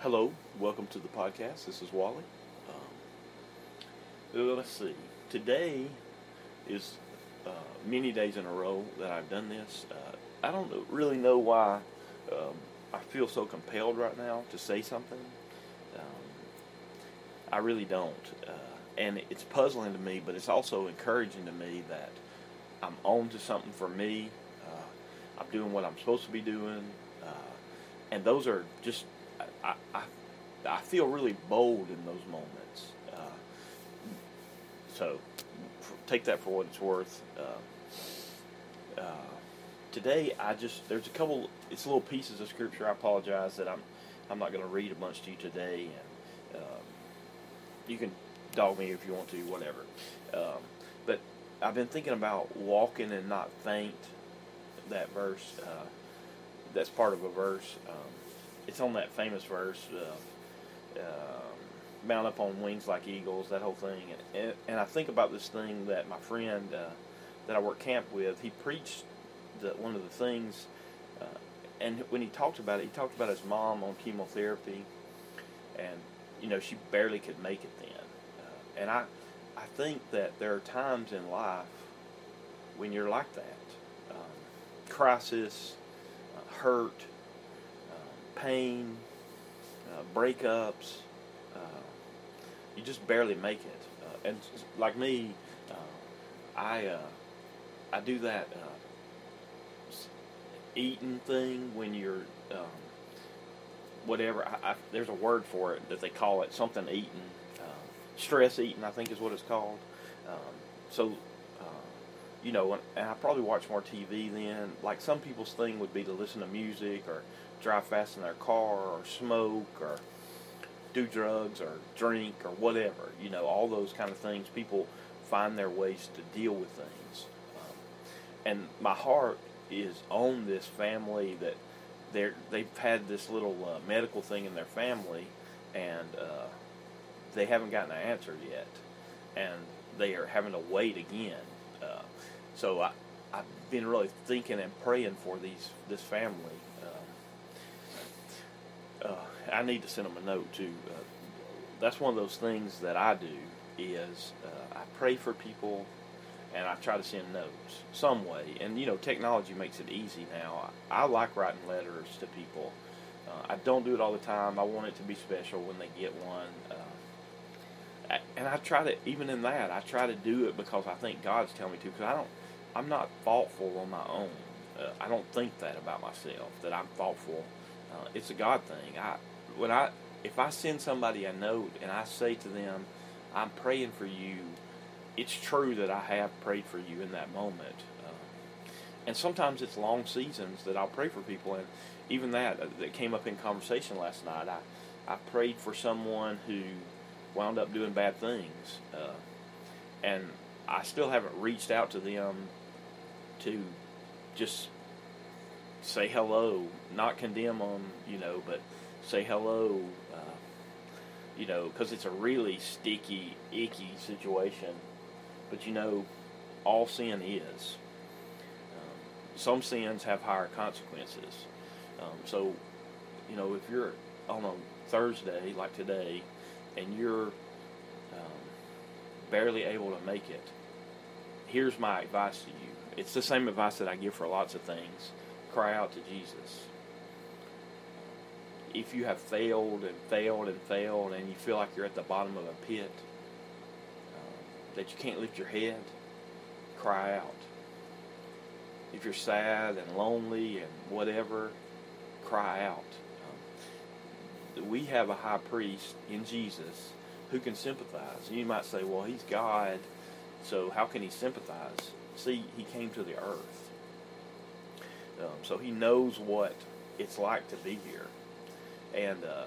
Hello, welcome to the podcast. This is Wally. Um, let's see. Today is uh, many days in a row that I've done this. Uh, I don't really know why um, I feel so compelled right now to say something. Um, I really don't. Uh, and it's puzzling to me, but it's also encouraging to me that I'm on to something for me. Uh, I'm doing what I'm supposed to be doing. Uh, and those are just I, I, feel really bold in those moments. Uh, so take that for what it's worth. Uh, uh, today, I just there's a couple. It's little pieces of scripture. I apologize that I'm I'm not going to read a bunch to you today, and um, you can dog me if you want to, whatever. Um, but I've been thinking about walking and not faint. That verse. Uh, that's part of a verse. Um, it's on that famous verse, uh, uh, mount up on wings like eagles, that whole thing. And, and I think about this thing that my friend uh, that I work camp with, he preached the, one of the things, uh, and when he talked about it, he talked about his mom on chemotherapy, and you know she barely could make it then. Uh, and I, I think that there are times in life when you're like that, um, crisis, uh, hurt pain, uh, breakups. Uh, you just barely make it. Uh, and like me, uh, I uh, I do that uh, eating thing when you're um, whatever. I, I, there's a word for it that they call it something eating. stress eating, I think, is what it's called. Um, so you know, and I probably watch more TV then. Like some people's thing would be to listen to music or drive fast in their car or smoke or do drugs or drink or whatever. You know, all those kind of things. People find their ways to deal with things. Um, and my heart is on this family that they're they've had this little uh, medical thing in their family, and uh, they haven't gotten an answer yet, and they are having to wait again. Uh, so I, I've been really thinking and praying for these this family I need to send them a note too. Uh, that's one of those things that I do is uh, I pray for people and I try to send notes some way. And you know, technology makes it easy now. I, I like writing letters to people. Uh, I don't do it all the time. I want it to be special when they get one. Uh, and I try to, even in that, I try to do it because I think God's telling me to. Because I don't, I'm not thoughtful on my own. Uh, I don't think that about myself that I'm thoughtful uh, it's a God thing. I when I if I send somebody a note and I say to them, "I'm praying for you," it's true that I have prayed for you in that moment. Uh, and sometimes it's long seasons that I'll pray for people, and even that uh, that came up in conversation last night. I I prayed for someone who wound up doing bad things, uh, and I still haven't reached out to them to just say hello, not condemn them, you know, but say hello, uh, you know, because it's a really sticky, icky situation. But you know, all sin is. Um, some sins have higher consequences. Um, so, you know, if you're on a Thursday like today, and you're um, barely able to make it, here's my advice to you. It's the same advice that I give for lots of things cry out to Jesus. If you have failed and failed and failed and you feel like you're at the bottom of a pit, uh, that you can't lift your head, cry out. If you're sad and lonely and whatever, cry out. Um, we have a high priest in Jesus who can sympathize. You might say, well, he's God, so how can he sympathize? See, he came to the earth. Um, so he knows what it's like to be here. And, uh,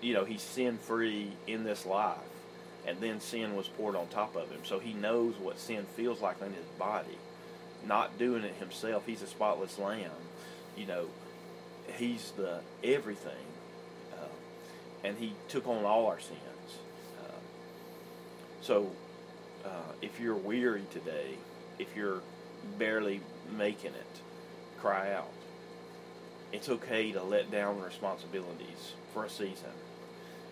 you know, he's sin free in this life. And then sin was poured on top of him. So he knows what sin feels like in his body. Not doing it himself. He's a spotless lamb. You know, he's the everything. Uh, and he took on all our sins. Uh, so uh, if you're weary today, if you're barely making it, cry out. It's okay to let down responsibilities for a season.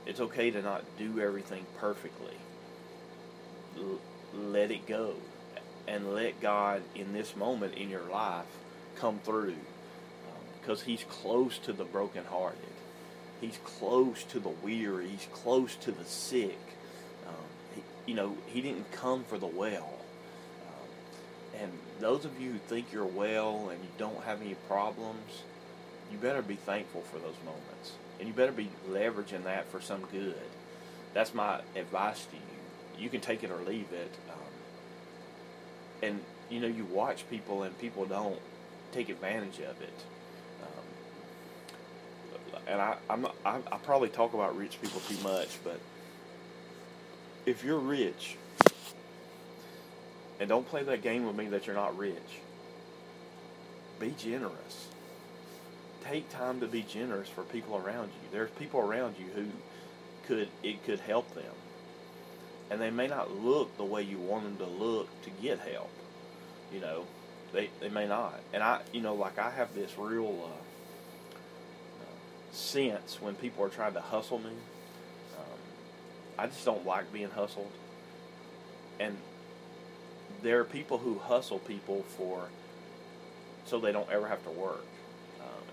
It's okay to not do everything perfectly. L- let it go and let God in this moment in your life come through because um, He's close to the brokenhearted. He's close to the weary. He's close to the sick. Um, he, you know, He didn't come for the well. Um, and those of you who think you're well and you don't have any problems, you better be thankful for those moments. And you better be leveraging that for some good. That's my advice to you. You can take it or leave it. Um, and, you know, you watch people and people don't take advantage of it. Um, and I, I'm I, I probably talk about rich people too much, but if you're rich, and don't play that game with me that you're not rich, be generous take time to be generous for people around you. There's people around you who could it could help them, and they may not look the way you want them to look to get help. You know, they they may not. And I, you know, like I have this real uh, sense when people are trying to hustle me. Um, I just don't like being hustled, and there are people who hustle people for so they don't ever have to work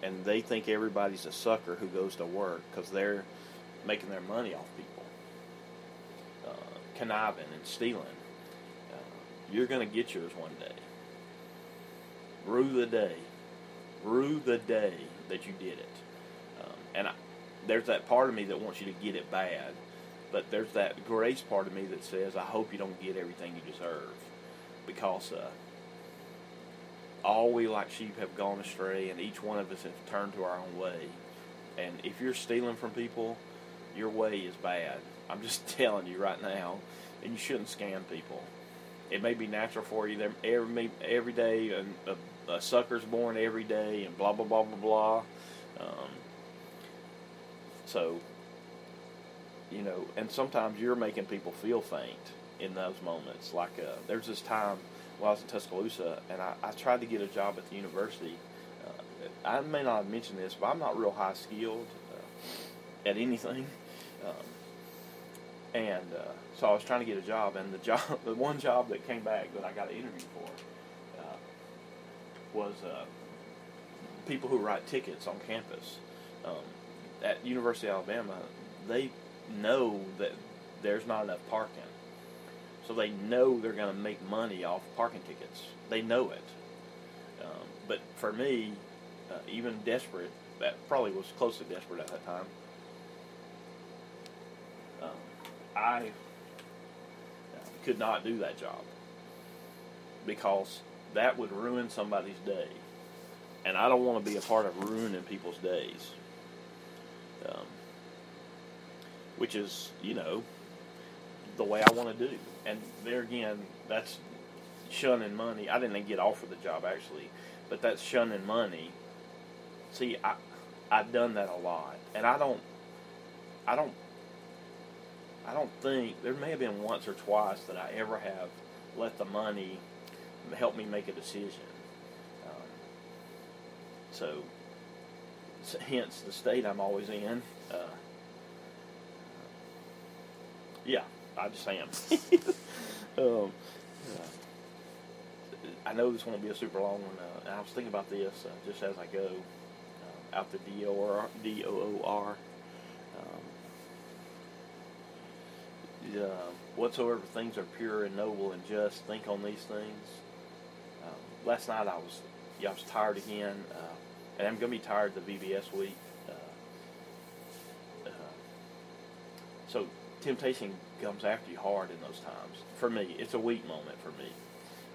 and they think everybody's a sucker who goes to work because they're making their money off people, uh, conniving and stealing. Uh, you're going to get yours one day. Rue the day. Rue the day that you did it. Um, and I, there's that part of me that wants you to get it bad, but there's that grace part of me that says, I hope you don't get everything you deserve. Because uh, all we like sheep have gone astray, and each one of us have turned to our own way. And if you're stealing from people, your way is bad. I'm just telling you right now, and you shouldn't scam people. It may be natural for you. There every every day, and a, a sucker's born every day, and blah blah blah blah blah. Um, so, you know, and sometimes you're making people feel faint in those moments. Like uh, there's this time while I was in Tuscaloosa, and I, I tried to get a job at the university. Uh, I may not have mentioned this, but I'm not real high skilled uh, at anything. Um, and uh, so I was trying to get a job, and the job, the one job that came back that I got an interview for, uh, was uh, people who write tickets on campus. Um, at University of Alabama, they know that there's not enough parking so they know they're going to make money off parking tickets. They know it. Um, but for me, uh, even desperate, that probably was close to desperate at that time. Um, I uh, could not do that job because that would ruin somebody's day, and I don't want to be a part of ruining people's days. Um, which is, you know, the way I want to do. And there again, that's shunning money. I didn't get offered the job actually, but that's shunning money. See, I I've done that a lot, and I don't, I don't, I don't think there may have been once or twice that I ever have let the money help me make a decision. Um, so, so, hence the state I'm always in. Uh, yeah. I just am. um, uh, I know this won't be a super long one. Uh, I was thinking about this uh, just as I go uh, out the D-O-R, D-O-O-R. Um, uh, whatsoever things are pure and noble and just, think on these things. Um, last night I was, yeah, I was tired again, uh, and I'm going to be tired the VBS week. so temptation comes after you hard in those times. For me, it's a weak moment for me,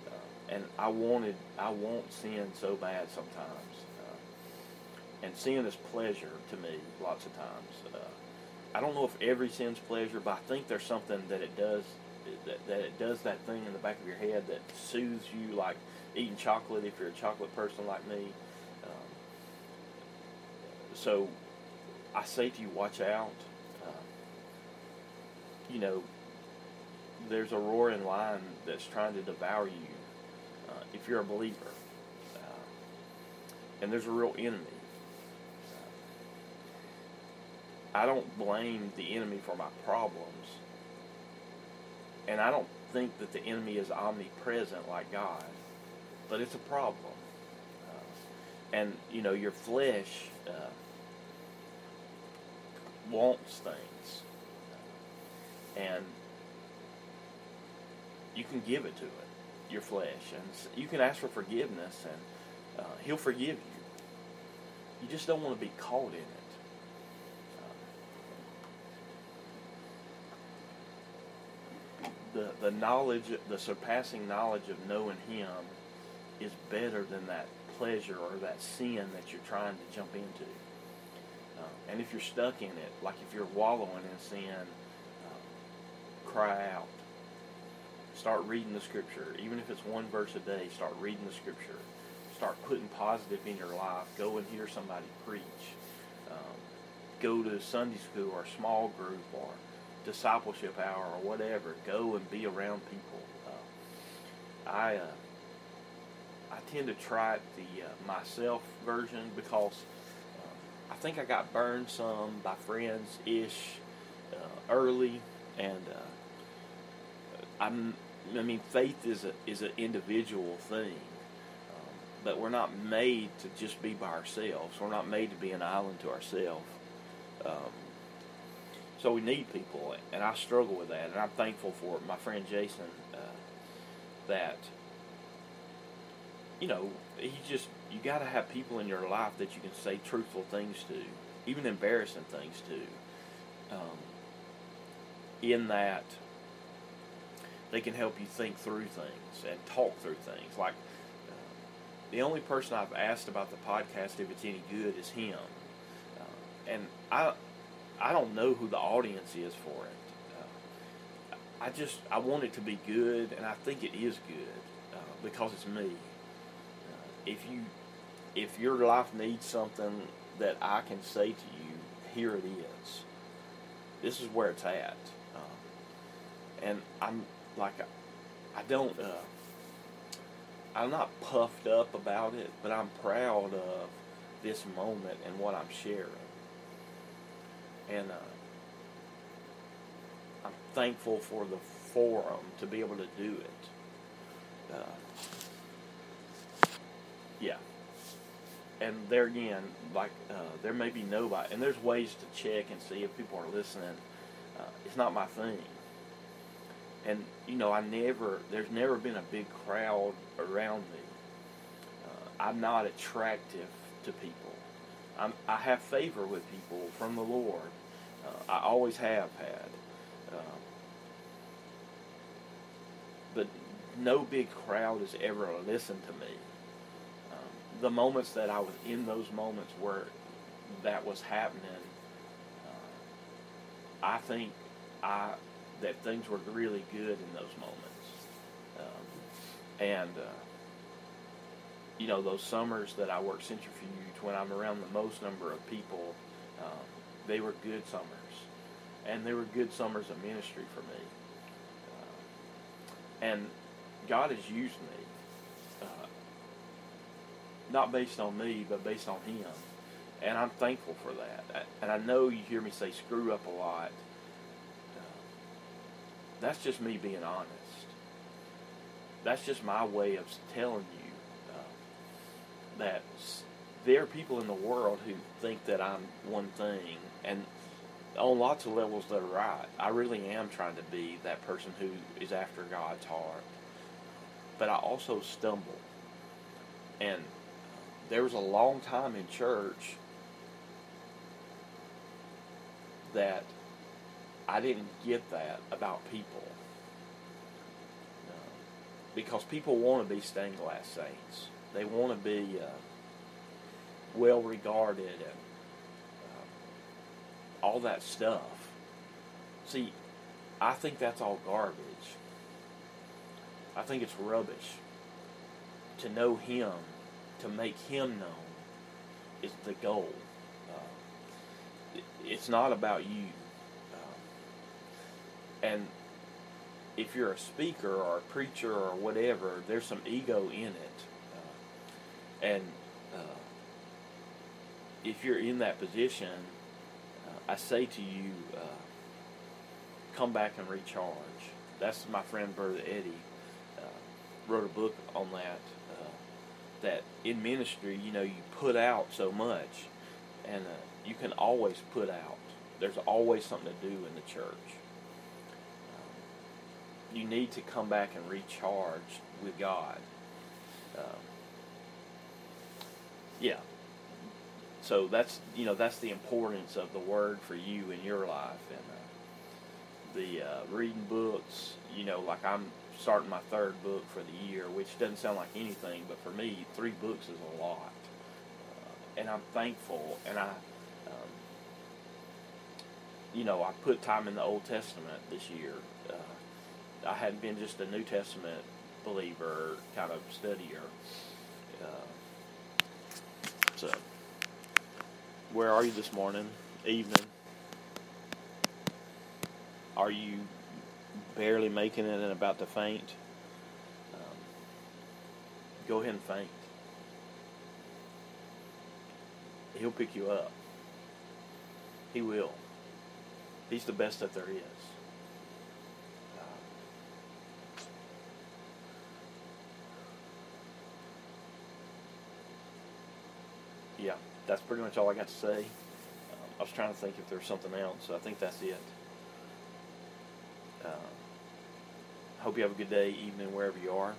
uh, and I wanted, I want sin so bad sometimes, uh, and sin is pleasure to me lots of times. Uh, I don't know if every sin's pleasure, but I think there's something that it does, that, that it does that thing in the back of your head that soothes you, like eating chocolate if you're a chocolate person like me. Um, so I say to you, watch out you know, there's a roaring lion that's trying to devour you uh, if you're a believer. Uh, and there's a real enemy. I don't blame the enemy for my problems. And I don't think that the enemy is omnipresent like God, but it's a problem. Uh, and, you know, your flesh uh, wants things. And you can give it to it, your flesh. And you can ask for forgiveness, and uh, He'll forgive you. You just don't want to be caught in it. the, the knowledge, the surpassing knowledge of knowing Him is better than that pleasure or that sin that you're trying to jump into. Uh, and if you're stuck in it, like if you're wallowing in sin, uh, cry out. Start reading the Scripture. Even if it's one verse a day, start reading the Scripture. Start putting positive in your life. Go and hear somebody preach. Um, go to Sunday school or small group or discipleship hour or whatever. Go and be around people. Uh, I uh, I tend to try the uh, myself version because uh, I think I got burned some by friends ish uh, early, and uh, I'm. I mean, faith is a is an individual thing, um, but we're not made to just be by ourselves. We're not made to be an island to ourselves. Um, so we need people, and I struggle with that, and I'm thankful for my friend Jason uh, that you know he just you got to have people in your life that you can say truthful things to, even embarrassing things to. Um, in that they can help you think through things and talk through things. Like uh, the only person I've asked about the podcast if it's any good is him, uh, and I I don't know who the audience is for it. Uh, I just I want it to be good, and I think it is good uh, because it's me. Uh, if you if your life needs something that I can say to you, here it is. This is where it's at, and I'm like I don't. Uh, I'm not puffed up about it, but I'm proud of this moment and what I'm sharing and uh, I'm thankful for the forum to be able to do it. Uh, yeah. And there again, like uh, there may be nobody, and there's ways to check and see if people are listening. Uh, it's not my thing, and you know I never, there's never been a big crowd around me. Uh, I'm not attractive to people. I'm, i have favor with people from the Lord. Uh, I always have had. Uh, but no big crowd has ever listened to me. Um, the moments that I was in those moments where that was happening, uh, I think I that things were really good in those moments. Um, and uh, you know, those summers that I worked centrifuge when I'm around the most number of people, um, they were good summers. And they were good summers of ministry for me. Uh, and God has used me, uh, not based on me, but based on Him. And I'm thankful for that. And I know you hear me say screw up a lot. Uh, that's just me being honest. That's just my way of telling you that there are people in the world who think that I'm one thing, and on lots of levels they're right. I really am trying to be that person who is after God's heart. But I also stumble. And there was a long time in church that I didn't get that about people. because people want to be stained glass saints. They want to be uh, well regarded and uh, all that stuff. See, I think that's all garbage. I think it's rubbish. To know Him, to make Him known, is the goal. Uh, it's not about you. Uh, and if you're a speaker or a preacher or whatever, there's some ego in it. And uh, if you're in that position, uh, I say to you, uh, come back and recharge. That's my friend Brother Eddie uh, wrote a book on that. Uh, that in ministry, you know, you put out so much, and uh, you can always put out. There's always something to do in the church. You need to come back and recharge with God. Um, yeah. So that's you know that's the importance of the Word for you in your life, and uh, the uh, reading books. You know, like I'm starting my third book for the year, which doesn't sound like anything, but for me, three books is a lot, uh, and I'm thankful. And I, um, you know, I put time in the Old Testament this year. Uh, I hadn't been just a New Testament believer, kind of studier. Uh, so, where are you this morning, evening? Are you barely making it and about to faint? Um, go ahead and faint. He'll pick you up. He will. He's the best that there is. Yeah, that's pretty much all I got to say. Um, I was trying to think if there's something else. So I think that's it. Uh, hope you have a good day, evening, wherever you are.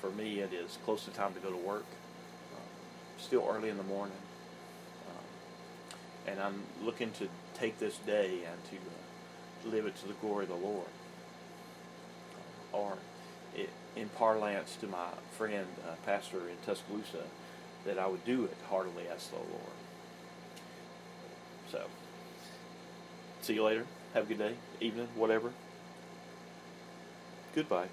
For me, it is close to time to go to work. Um, still early in the morning. Um, and I'm looking to take this day and to uh, live it to the glory of the Lord. Uh, or it, in parlance to my friend, uh, pastor in Tuscaloosa, that I would do it heartily as the Lord. So, see you later. Have a good day, evening, whatever. Goodbye.